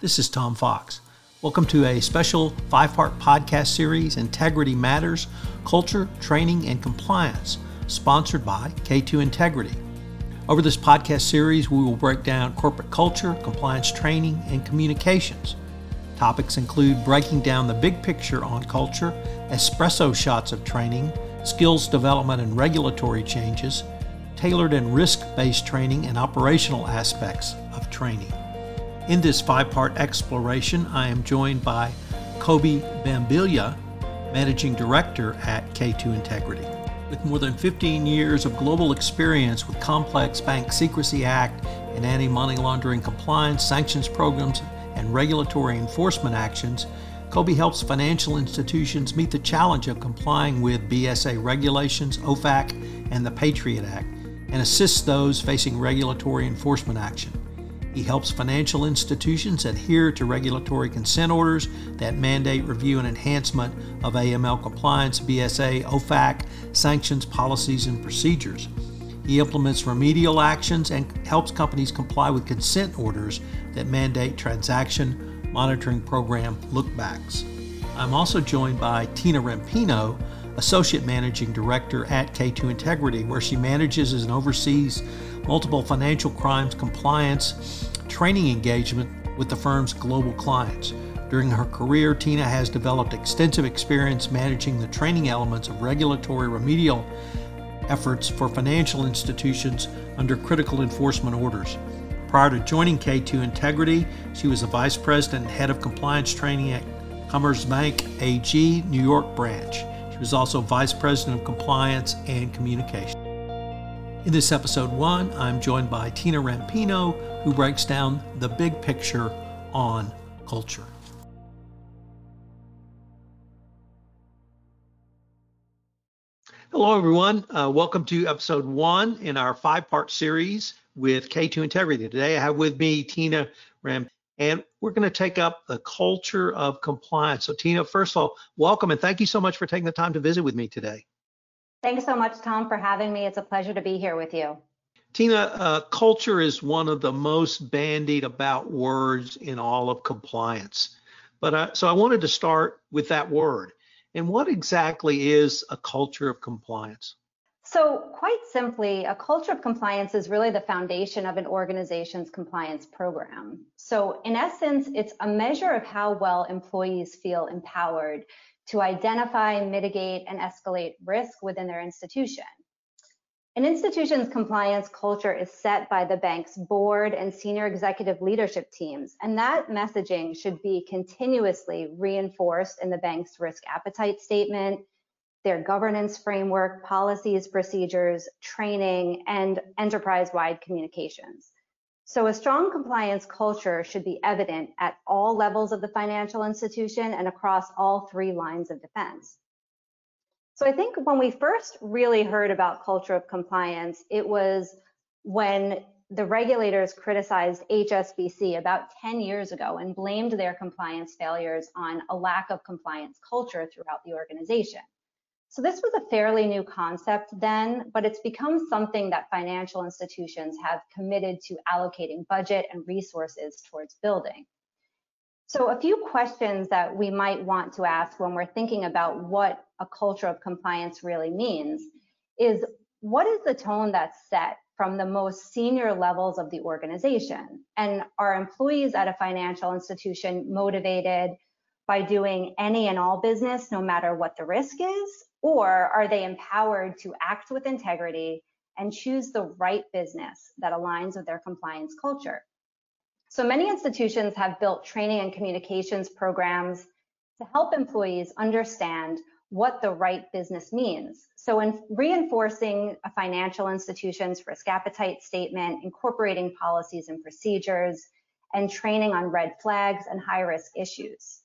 This is Tom Fox. Welcome to a special five part podcast series, Integrity Matters Culture, Training, and Compliance, sponsored by K2 Integrity. Over this podcast series, we will break down corporate culture, compliance training, and communications. Topics include breaking down the big picture on culture, espresso shots of training, skills development and regulatory changes, tailored and risk based training, and operational aspects of training. In this five part exploration, I am joined by Kobe Bambilia, Managing Director at K2 Integrity. With more than 15 years of global experience with complex Bank Secrecy Act and anti money laundering compliance, sanctions programs, and regulatory enforcement actions, Kobe helps financial institutions meet the challenge of complying with BSA regulations, OFAC, and the Patriot Act and assists those facing regulatory enforcement action. He helps financial institutions adhere to regulatory consent orders that mandate review and enhancement of AML compliance, BSA, OFAC, sanctions, policies, and procedures. He implements remedial actions and helps companies comply with consent orders that mandate transaction monitoring program lookbacks. I'm also joined by Tina Rampino, Associate Managing Director at K2 Integrity, where she manages and oversees multiple financial crimes compliance training engagement with the firm's global clients. During her career, Tina has developed extensive experience managing the training elements of regulatory remedial efforts for financial institutions under critical enforcement orders. Prior to joining K2 Integrity, she was the Vice President and Head of Compliance Training at Commerzbank AG New York branch. She was also Vice President of Compliance and Communication. In this episode one, I'm joined by Tina Rampino, who breaks down the big picture on culture. Hello, everyone. Uh, welcome to episode one in our five part series with K2 Integrity. Today, I have with me Tina Ram, and we're going to take up the culture of compliance. So, Tina, first of all, welcome and thank you so much for taking the time to visit with me today. Thanks so much, Tom, for having me. It's a pleasure to be here with you. Tina, uh, culture is one of the most bandied about words in all of compliance. But uh, so I wanted to start with that word. And what exactly is a culture of compliance? So, quite simply, a culture of compliance is really the foundation of an organization's compliance program. So, in essence, it's a measure of how well employees feel empowered to identify, mitigate, and escalate risk within their institution. An institution's compliance culture is set by the bank's board and senior executive leadership teams, and that messaging should be continuously reinforced in the bank's risk appetite statement, their governance framework, policies, procedures, training, and enterprise-wide communications. So a strong compliance culture should be evident at all levels of the financial institution and across all three lines of defense. So I think when we first really heard about culture of compliance, it was when the regulators criticized HSBC about 10 years ago and blamed their compliance failures on a lack of compliance culture throughout the organization. So this was a fairly new concept then, but it's become something that financial institutions have committed to allocating budget and resources towards building. So a few questions that we might want to ask when we're thinking about what a culture of compliance really means is what is the tone that's set from the most senior levels of the organization? And are employees at a financial institution motivated by doing any and all business, no matter what the risk is? Or are they empowered to act with integrity and choose the right business that aligns with their compliance culture? So many institutions have built training and communications programs to help employees understand what the right business means. So in reinforcing a financial institution's risk appetite statement, incorporating policies and procedures, and training on red flags and high risk issues.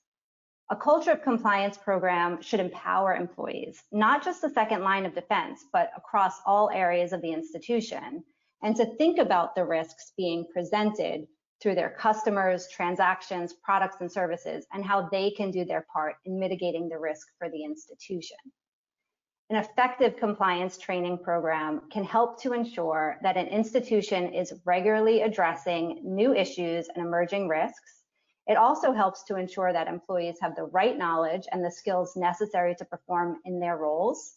A culture of compliance program should empower employees, not just the second line of defense, but across all areas of the institution, and to think about the risks being presented through their customers, transactions, products, and services, and how they can do their part in mitigating the risk for the institution. An effective compliance training program can help to ensure that an institution is regularly addressing new issues and emerging risks It also helps to ensure that employees have the right knowledge and the skills necessary to perform in their roles,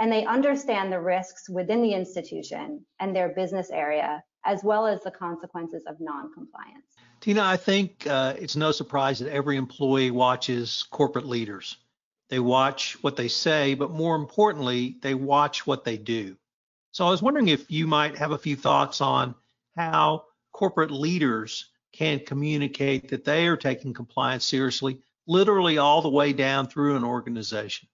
and they understand the risks within the institution and their business area, as well as the consequences of non-compliance. Tina, I think uh, it's no surprise that every employee watches corporate leaders. They watch what they say, but more importantly, they watch what they do. So I was wondering if you might have a few thoughts on how corporate leaders can communicate that they are taking compliance seriously, literally all the way down through an organization?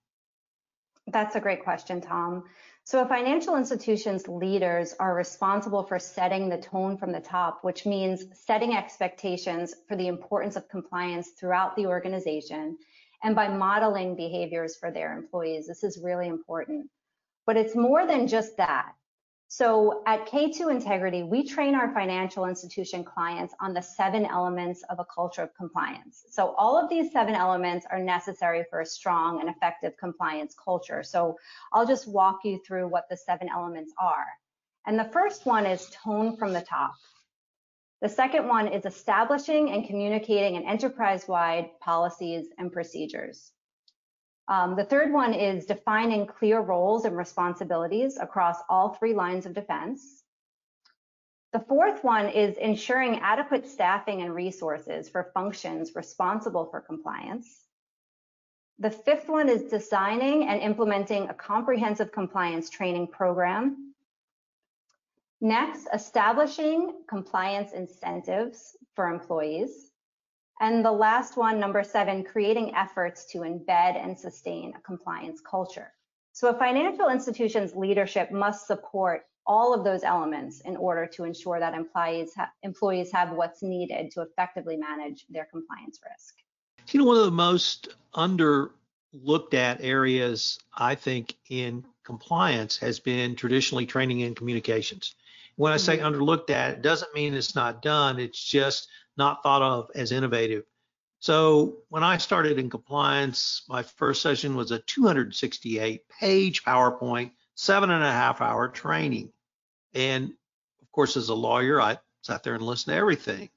That's a great question, Tom. So, a financial institutions leaders are responsible for setting the tone from the top, which means setting expectations for the importance of compliance throughout the organization and by modeling behaviors for their employees. This is really important. But it's more than just that. So at K2 Integrity, we train our financial institution clients on the seven elements of a culture of compliance. So all of these seven elements are necessary for a strong and effective compliance culture. So I'll just walk you through what the seven elements are. And the first one is tone from the top. The second one is establishing and communicating an enterprise-wide policies and procedures. Um, the third one is defining clear roles and responsibilities across all three lines of defense. The fourth one is ensuring adequate staffing and resources for functions responsible for compliance. The fifth one is designing and implementing a comprehensive compliance training program. Next, establishing compliance incentives for employees. And the last one, number seven, creating efforts to embed and sustain a compliance culture. So a financial institution's leadership must support all of those elements in order to ensure that employees, ha employees have what's needed to effectively manage their compliance risk. You know, one of the most underlooked at areas, I think, in compliance has been traditionally training and communications. When I say mm-hmm. underlooked at, it doesn't mean it's not done. It's just not thought of as innovative. So when I started in compliance, my first session was a 268 page PowerPoint, seven and a half hour training. And of course, as a lawyer, I sat there and listened to everything.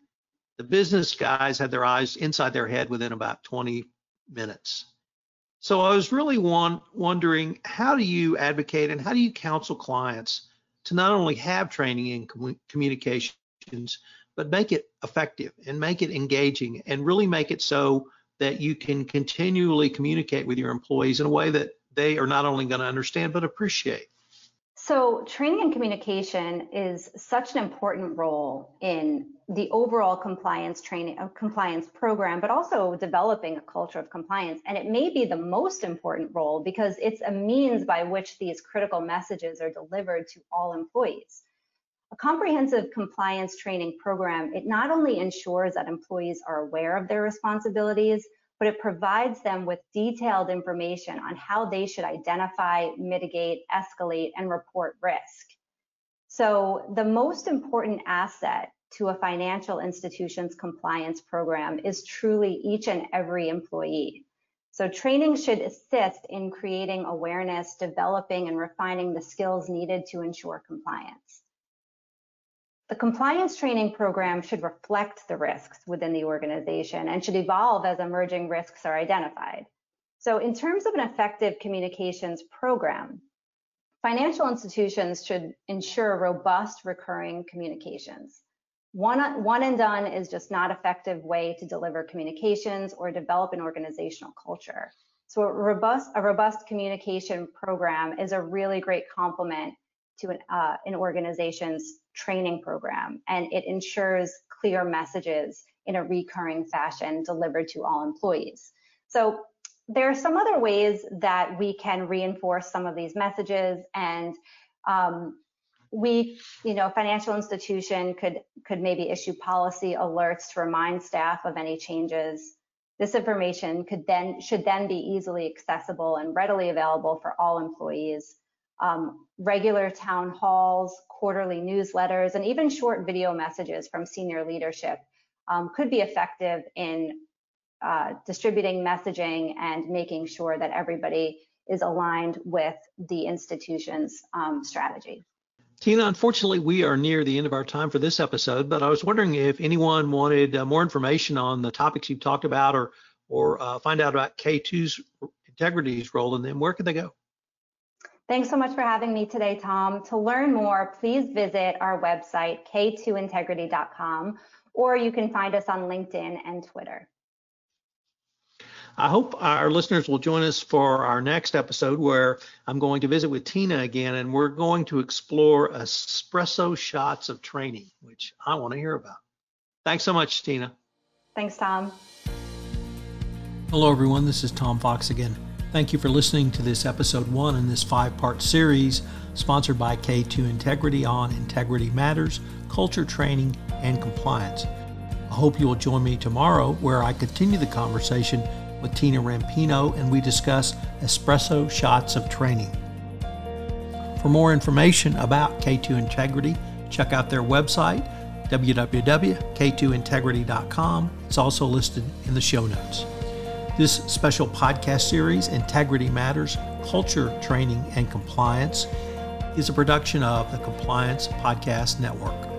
The business guys had their eyes inside their head within about 20 minutes. So I was really one, wondering how do you advocate and how do you counsel clients to not only have training in com- communications, but make it effective and make it engaging and really make it so that you can continually communicate with your employees in a way that they are not only going to understand but appreciate. So, training and communication is such an important role in the overall compliance training uh, compliance program, but also developing a culture of compliance. And it may be the most important role because it's a means by which these critical messages are delivered to all employees. A comprehensive compliance training program, it not only ensures that employees are aware of their responsibilities, but it provides them with detailed information on how they should identify, mitigate, escalate, and report risk. So the most important asset to a financial institution's compliance program is truly each and every employee. So training should assist in creating awareness, developing and refining the skills needed to ensure compliance. The compliance training program should reflect the risks within the organization and should evolve as emerging risks are identified. So in terms of an effective communications program, financial institutions should ensure robust recurring communications. One, one and done is just not effective way to deliver communications or develop an organizational culture. So a robust, a robust communication program is a really great complement to an, uh, an organization's training program, and it ensures clear messages in a recurring fashion delivered to all employees. So there are some other ways that we can reinforce some of these messages and um, we, you know, financial institution could could maybe issue policy alerts to remind staff of any changes. This information could then should then be easily accessible and readily available for all employees um, regular town halls, quarterly newsletters, and even short video messages from senior leadership um, could be effective in uh, distributing messaging and making sure that everybody is aligned with the institution's um, strategy. Tina, unfortunately, we are near the end of our time for this episode, but I was wondering if anyone wanted uh, more information on the topics you've talked about or or uh, find out about K2's integrity's role in them, where could they go? Thanks so much for having me today, Tom. To learn more, please visit our website, k2integrity.com, or you can find us on LinkedIn and Twitter. I hope our listeners will join us for our next episode where I'm going to visit with Tina again and we're going to explore espresso shots of training, which I want to hear about. Thanks so much, Tina. Thanks, Tom. Hello, everyone. This is Tom Fox again. Thank you for listening to this episode one in this five part series sponsored by K2 Integrity on Integrity Matters, Culture Training, and Compliance. I hope you will join me tomorrow where I continue the conversation with Tina Rampino and we discuss espresso shots of training. For more information about K2 Integrity, check out their website, www.k2integrity.com. It's also listed in the show notes. This special podcast series, Integrity Matters Culture, Training, and Compliance, is a production of the Compliance Podcast Network.